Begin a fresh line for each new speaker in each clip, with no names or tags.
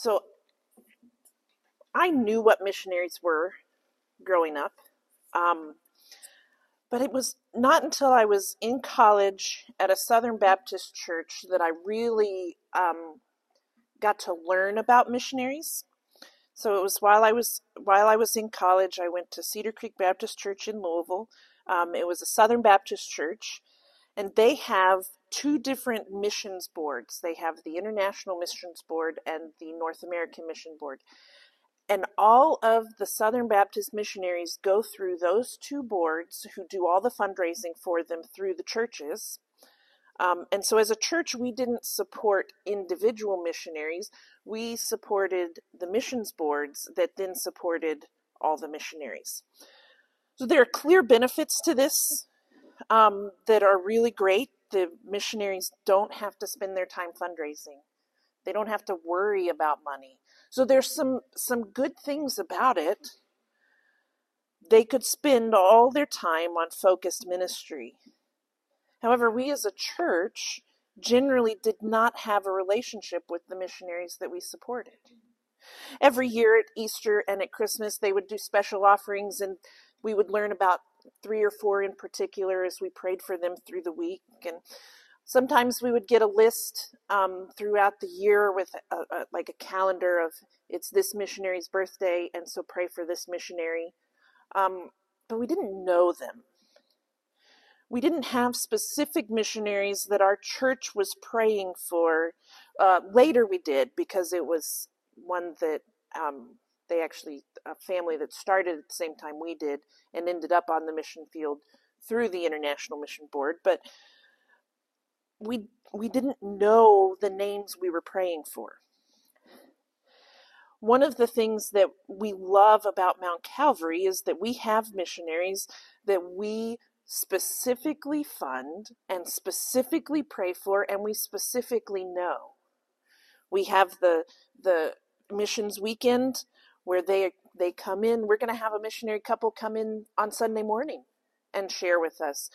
So I knew what missionaries were growing up. Um, but it was not until I was in college at a Southern Baptist church that I really um, got to learn about missionaries. So it was while I was while I was in college, I went to Cedar Creek Baptist Church in Louisville. Um, it was a Southern Baptist church, and they have two different missions boards. They have the International Missions Board and the North American Mission Board. And all of the Southern Baptist missionaries go through those two boards who do all the fundraising for them through the churches. Um, and so, as a church, we didn't support individual missionaries. We supported the missions boards that then supported all the missionaries. So, there are clear benefits to this um, that are really great. The missionaries don't have to spend their time fundraising, they don't have to worry about money. So, there's some, some good things about it. They could spend all their time on focused ministry However, we as a church generally did not have a relationship with the missionaries that we supported. Every year at Easter and at Christmas, they would do special offerings, and we would learn about three or four in particular as we prayed for them through the week. And sometimes we would get a list um, throughout the year with a, a, like a calendar of it's this missionary's birthday, and so pray for this missionary. Um, but we didn't know them we didn't have specific missionaries that our church was praying for. Uh, later we did because it was one that um, they actually, a family that started at the same time we did and ended up on the mission field through the International Mission Board. But we, we didn't know the names we were praying for. One of the things that we love about Mount Calvary is that we have missionaries that we specifically fund and specifically pray for and we specifically know. We have the the missions weekend where they they come in. We're going to have a missionary couple come in on Sunday morning and share with us.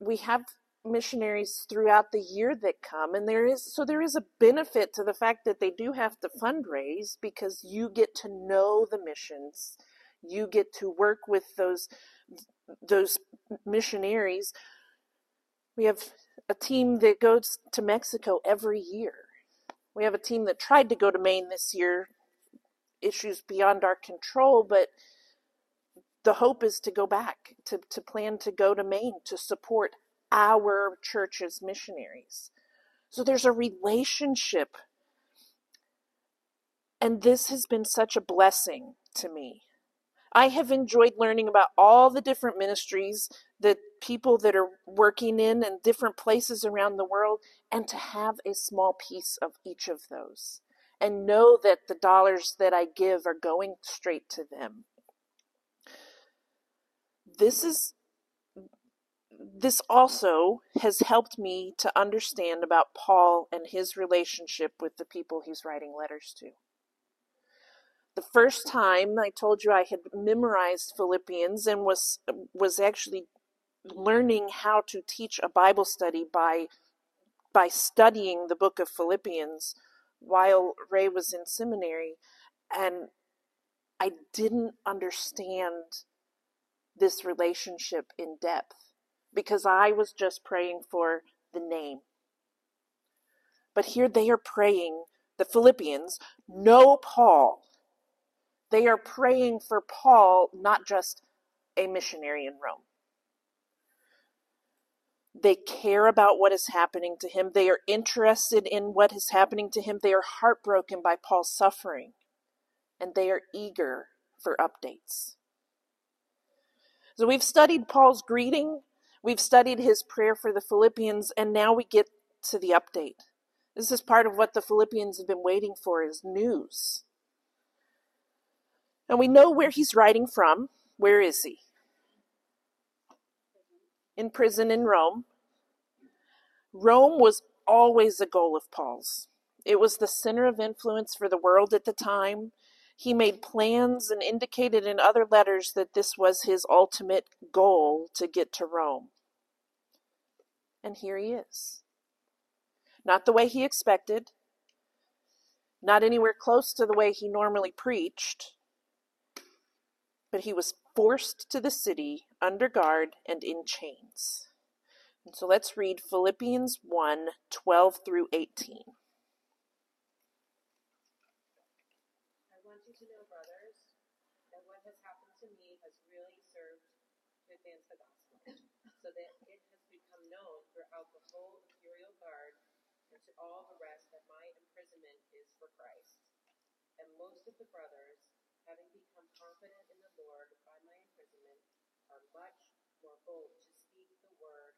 We have missionaries throughout the year that come and there is so there is a benefit to the fact that they do have to fundraise because you get to know the missions you get to work with those those missionaries. We have a team that goes to Mexico every year. We have a team that tried to go to Maine this year. Issues beyond our control, but the hope is to go back, to, to plan to go to Maine to support our church's missionaries. So there's a relationship. And this has been such a blessing to me. I have enjoyed learning about all the different ministries that people that are working in and different places around the world and to have a small piece of each of those and know that the dollars that I give are going straight to them. This is this also has helped me to understand about Paul and his relationship with the people he's writing letters to the first time I told you I had memorized Philippians and was was actually learning how to teach a Bible study by by studying the book of Philippians while Ray was in seminary and I didn't understand this relationship in depth because I was just praying for the name. But here they are praying, the Philippians, know Paul they are praying for Paul, not just a missionary in Rome. They care about what is happening to him. They are interested in what is happening to him. They are heartbroken by Paul's suffering. And they are eager for updates. So we've studied Paul's greeting, we've studied his prayer for the Philippians, and now we get to the update. This is part of what the Philippians have been waiting for is news. And we know where he's writing from. Where is he? In prison in Rome. Rome was always a goal of Paul's. It was the center of influence for the world at the time. He made plans and indicated in other letters that this was his ultimate goal to get to Rome. And here he is. Not the way he expected. not anywhere close to the way he normally preached, but he was forced to the city under guard and in chains. And so let's read Philippians 1 12 through 18.
so that it has become known throughout the whole imperial guard and to all the rest that my imprisonment is for Christ. And most of the brothers, having become confident in the Lord by my imprisonment, are much more bold to speak the word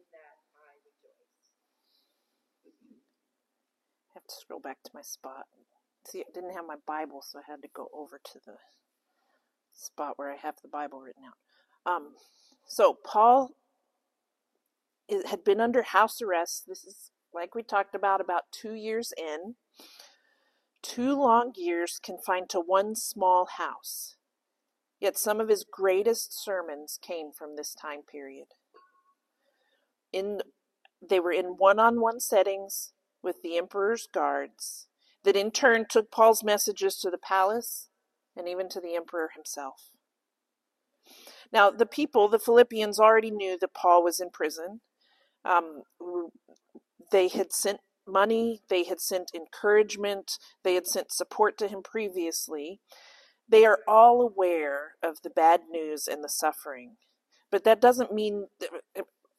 in that I rejoice.
I have to scroll back to my spot. See, I didn't have my Bible, so I had to go over to the spot where I have the Bible written out. Um, so Paul had been under house arrest. This is like we talked about about 2 years in. 2 long years confined to one small house. Yet some of his greatest sermons came from this time period. In they were in one-on-one settings with the emperor's guards that in turn took Paul's messages to the palace and even to the emperor himself. Now, the people, the Philippians, already knew that Paul was in prison. Um, they had sent money, they had sent encouragement, they had sent support to him previously. They are all aware of the bad news and the suffering. But that doesn't mean,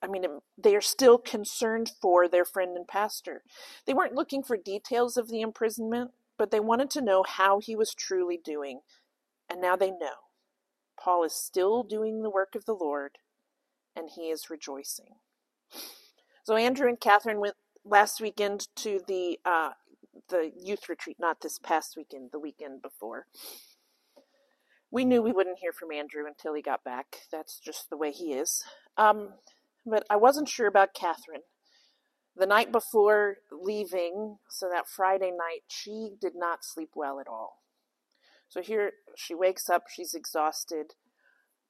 I mean, they are still concerned for their friend and pastor. They weren't looking for details of the imprisonment, but they wanted to know how he was truly doing. And now they know. Paul is still doing the work of the Lord, and he is rejoicing. So Andrew and Catherine went last weekend to the uh, the youth retreat, not this past weekend, the weekend before. We knew we wouldn't hear from Andrew until he got back. That's just the way he is. Um, but I wasn't sure about Catherine. The night before leaving, so that Friday night, she did not sleep well at all. So here she wakes up, she's exhausted.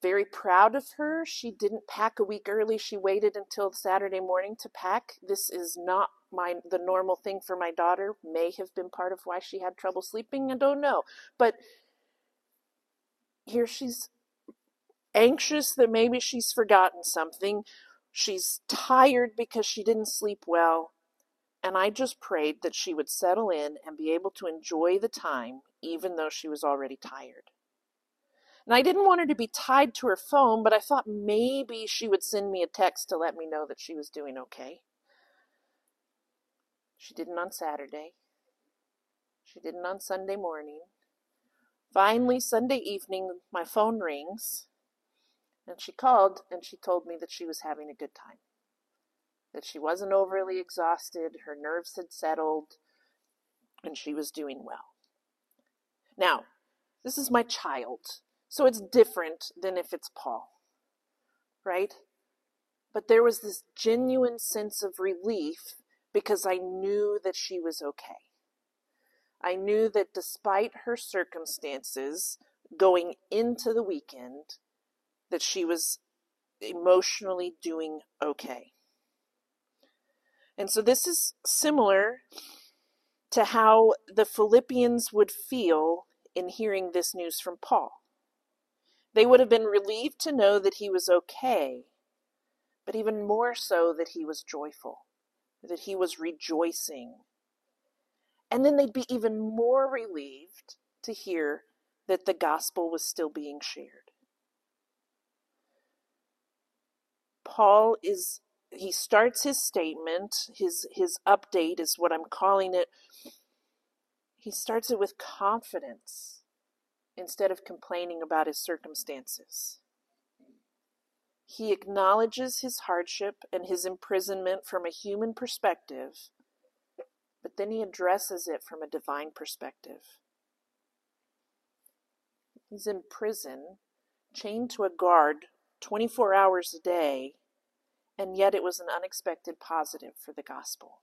Very proud of her. She didn't pack a week early. She waited until Saturday morning to pack. This is not my the normal thing for my daughter. May have been part of why she had trouble sleeping. I don't know. But here she's anxious that maybe she's forgotten something. She's tired because she didn't sleep well. And I just prayed that she would settle in and be able to enjoy the time, even though she was already tired. And I didn't want her to be tied to her phone, but I thought maybe she would send me a text to let me know that she was doing okay. She didn't on Saturday. She didn't on Sunday morning. Finally, Sunday evening, my phone rings, and she called and she told me that she was having a good time that she wasn't overly exhausted, her nerves had settled, and she was doing well. Now, this is my child, so it's different than if it's Paul, right? But there was this genuine sense of relief because I knew that she was okay. I knew that despite her circumstances going into the weekend, that she was emotionally doing okay. And so this is similar to how the Philippians would feel in hearing this news from Paul. They would have been relieved to know that he was okay, but even more so that he was joyful, that he was rejoicing. And then they'd be even more relieved to hear that the gospel was still being shared. Paul is he starts his statement, his his update is what I'm calling it. He starts it with confidence instead of complaining about his circumstances. He acknowledges his hardship and his imprisonment from a human perspective, but then he addresses it from a divine perspective. He's in prison, chained to a guard 24 hours a day, and yet it was an unexpected positive for the gospel.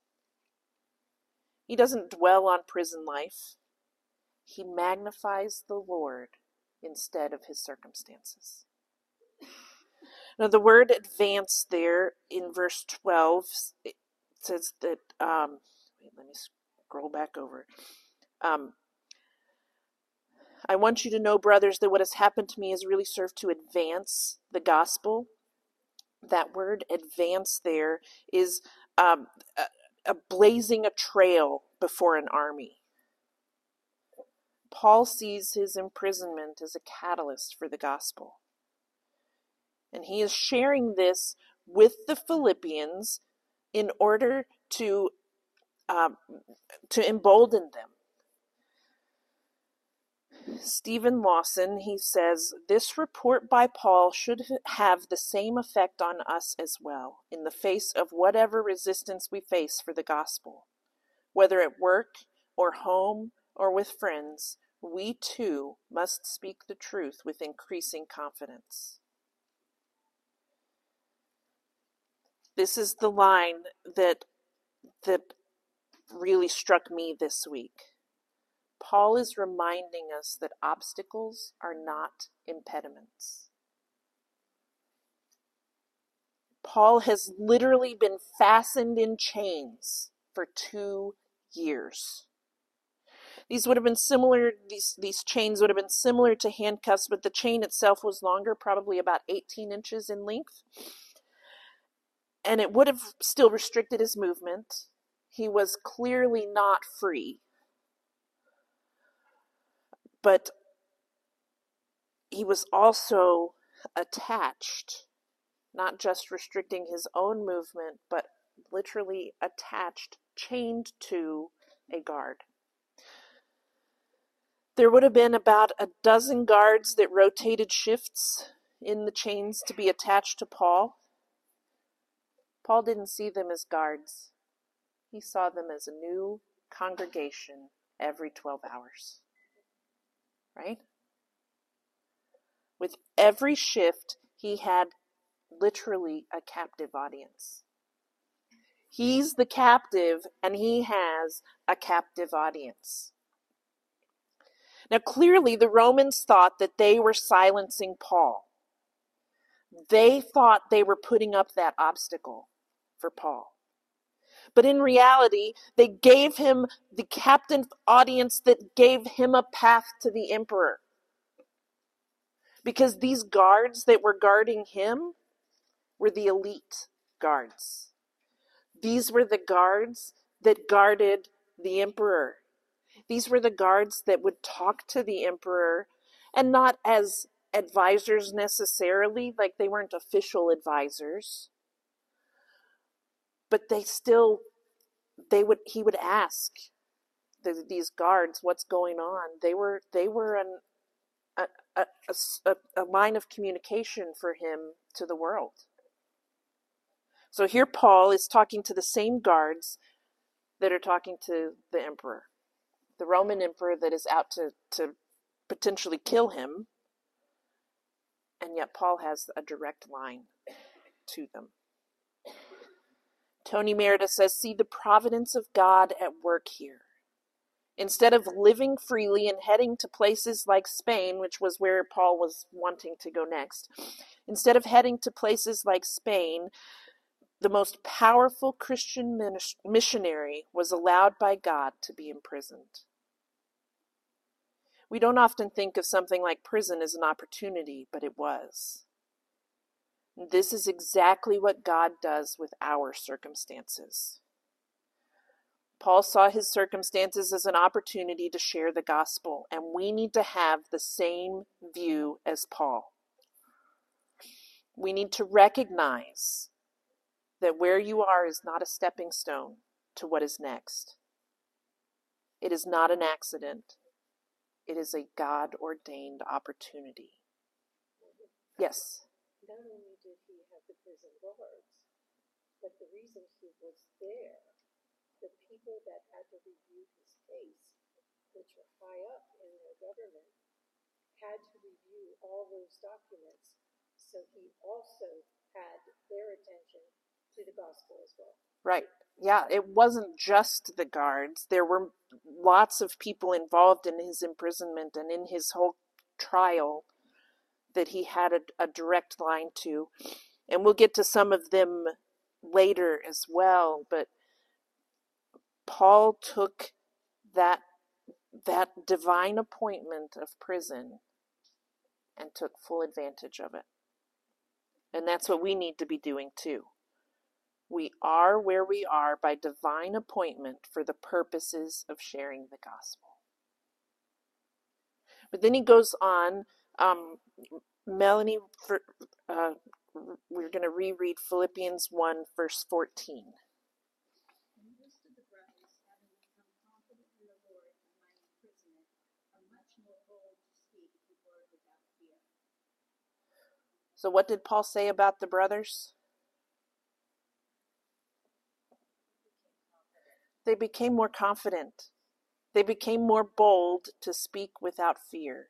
He doesn't dwell on prison life, he magnifies the Lord instead of his circumstances. Now, the word advance there in verse 12 it says that, um, let me scroll back over. Um, I want you to know, brothers, that what has happened to me has really served to advance the gospel. That word advance there is um, a, a blazing a trail before an army. Paul sees his imprisonment as a catalyst for the gospel. And he is sharing this with the Philippians in order to, uh, to embolden them. Steven Lawson, he says, this report by Paul should have the same effect on us as well, in the face of whatever resistance we face for the gospel. Whether at work or home or with friends, we too must speak the truth with increasing confidence. This is the line that that really struck me this week. Paul is reminding us that obstacles are not impediments. Paul has literally been fastened in chains for two years. These would have been similar, these, these chains would have been similar to handcuffs, but the chain itself was longer, probably about 18 inches in length and it would have still restricted his movement. He was clearly not free. But he was also attached, not just restricting his own movement, but literally attached, chained to a guard. There would have been about a dozen guards that rotated shifts in the chains to be attached to Paul. Paul didn't see them as guards. He saw them as a new congregation every 12 hours. Right? With every shift, he had literally a captive audience. He's the captive, and he has a captive audience. Now, clearly, the Romans thought that they were silencing Paul. They thought they were putting up that obstacle for Paul. But in reality, they gave him the captive audience that gave him a path to the emperor. Because these guards that were guarding him were the elite guards. These were the guards that guarded the emperor. These were the guards that would talk to the emperor and not as advisors necessarily, like they weren't official advisors, but they still they would he would ask the, these guards what's going on. They were they were an, a, a, a, line of communication for him to the world. So here paul is talking to the same guards that are talking to the emperor the roman emperor that is out to, to potentially kill him. And yet paul has a direct line to them Tony Merida says, see the providence of God at work here. Instead of living freely and heading to places like Spain, which was where Paul was wanting to go next, instead of heading to places like Spain, the most powerful Christian missionary was allowed by God to be imprisoned. We don't often think of something like prison as an opportunity, but it was. This is exactly what God does with our circumstances. Paul saw his circumstances as an opportunity to share the gospel, and we need to have the same view as Paul. We need to recognize that where you are is not a stepping stone to what is next. It is not an accident, it is a God ordained opportunity. Yes?
But the reason he was there the people that had to review his case, which were high up in their government, had to review all those documents. So he also had their attention to the gospel as well.
Right. Yeah, it wasn't just the guards. There were lots of people involved in his imprisonment and in his whole trial that he had a, a direct line to. And we'll get to some of them later as well, but Paul took that that divine appointment of prison and took full advantage of it. And that's what we need to be doing too. We are where we are by divine appointment for the purposes of sharing the gospel. But then he goes on, um, Melanie, for, uh, we're going to reread Philippians 1, verse 14. So, what did Paul say about the brothers? They became more confident. They became more bold to speak without fear.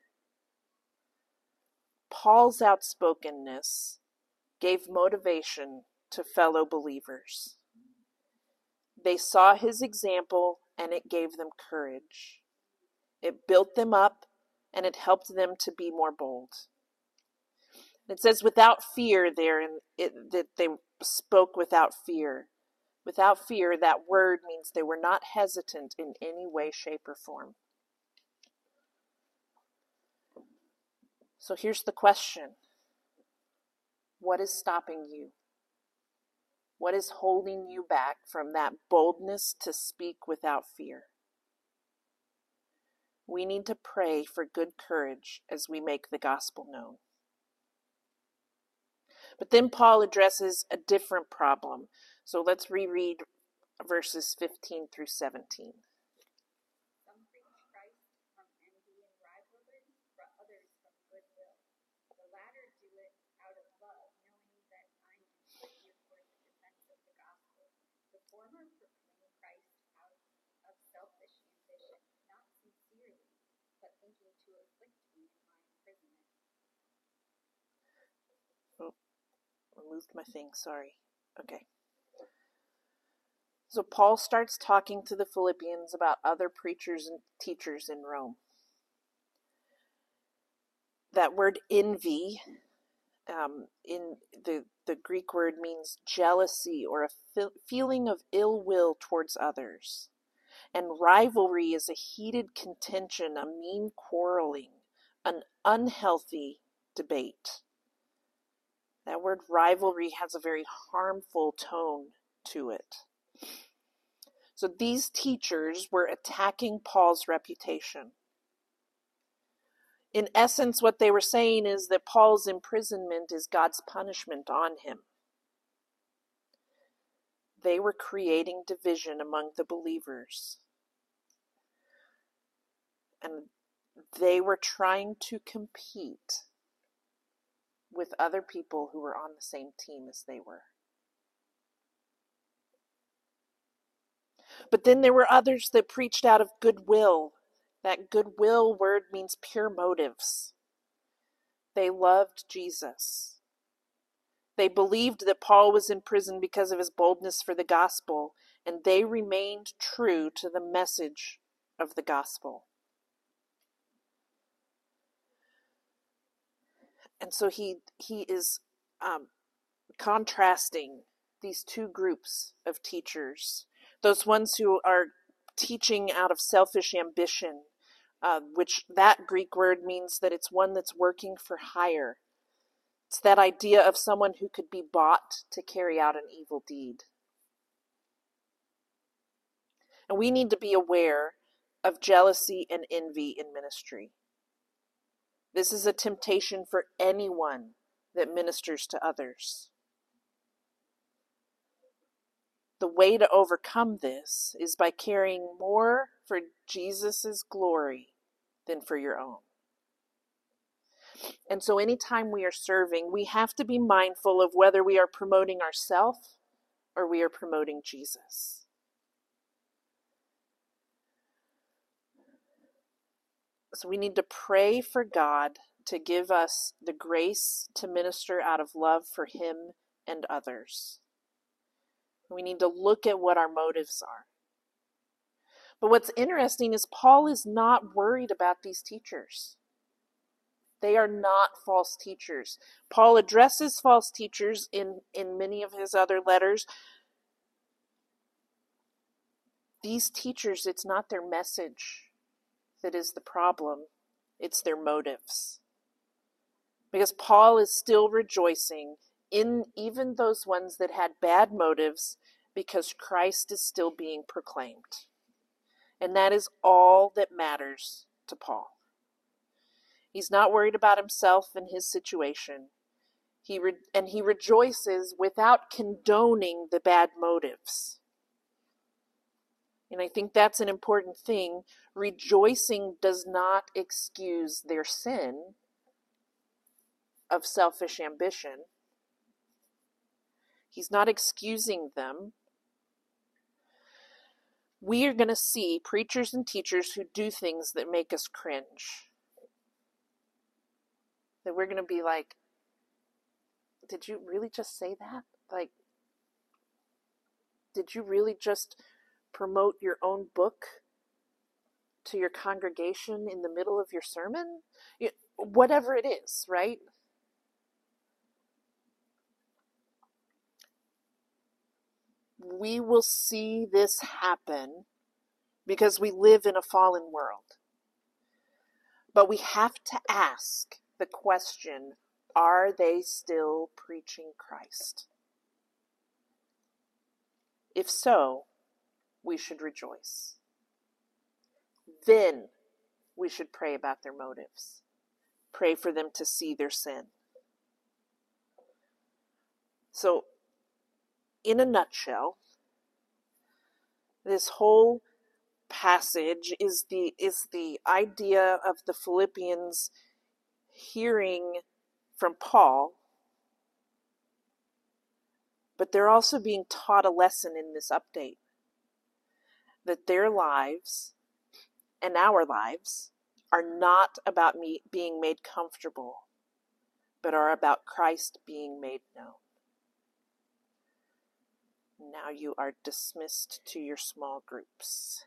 Paul's outspokenness gave motivation to fellow believers. They saw his example and it gave them courage. It built them up and it helped them to be more bold. It says without fear there and that they spoke without fear. Without fear, that word means they were not hesitant in any way, shape, or form. So here's the question What is stopping you? What is holding you back from that boldness to speak without fear? We need to pray for good courage as we make the gospel known. But then Paul addresses a different problem. So let's reread verses 15 through 17. Moved my thing, sorry. Okay. So Paul starts talking to the Philippians about other preachers and teachers in Rome. That word envy um, in the, the Greek word means jealousy or a fe- feeling of ill will towards others. And rivalry is a heated contention, a mean quarreling, an unhealthy debate. That word rivalry has a very harmful tone to it. So these teachers were attacking Paul's reputation. In essence, what they were saying is that Paul's imprisonment is God's punishment on him. They were creating division among the believers. And they were trying to compete with other people who were on the same team as they were. But then there were others that preached out of goodwill. That goodwill word means pure motives. They loved Jesus. They believed that Paul was in prison because of his boldness for the gospel, and they remained true to the message of the gospel. And so he he is um, contrasting these two groups of teachers those ones who are teaching out of selfish ambition uh, which that greek word means that it's one that's working for hire. It's that idea of someone who could be bought to carry out an evil deed. And we need to be aware of jealousy and envy in ministry this is a temptation for anyone that ministers to others. The way to overcome this is by caring more for Jesus' glory than for your own. And so, anytime we are serving, we have to be mindful of whether we are promoting ourselves or we are promoting Jesus. So we need to pray for God to give us the grace to minister out of love for Him and others. We need to look at what our motives are. But what's interesting is Paul is not worried about these teachers. They are not false teachers. Paul addresses false teachers in, in many of his other letters. These teachers, it's not their message that is the problem, it's their motives. Because Paul is still rejoicing in even those ones that had bad motives because Christ is still being proclaimed. And that is all that matters to Paul. He's not worried about himself and his situation. He re- and he rejoices without condoning the bad motives. And I think that's an important thing. Rejoicing does not excuse their sin of selfish ambition. He's not excusing them. We are going to see preachers and teachers who do things that make us cringe. That we're going to be like, did you really just say that? Like, did you really just promote your own book to your congregation in the middle of your sermon? Whatever it is, right? we will see this happen because we live in a fallen world. But we have to ask the question are they still preaching Christ? If so, we should rejoice. Then we should pray about their motives, pray for them to see their sin. So, in a nutshell, this whole passage is the is the idea of the Philippians hearing from Paul but they're also being taught a lesson in this update that their lives and our lives are not about me being made comfortable but are about Christ being made known now you are dismissed to your small groups.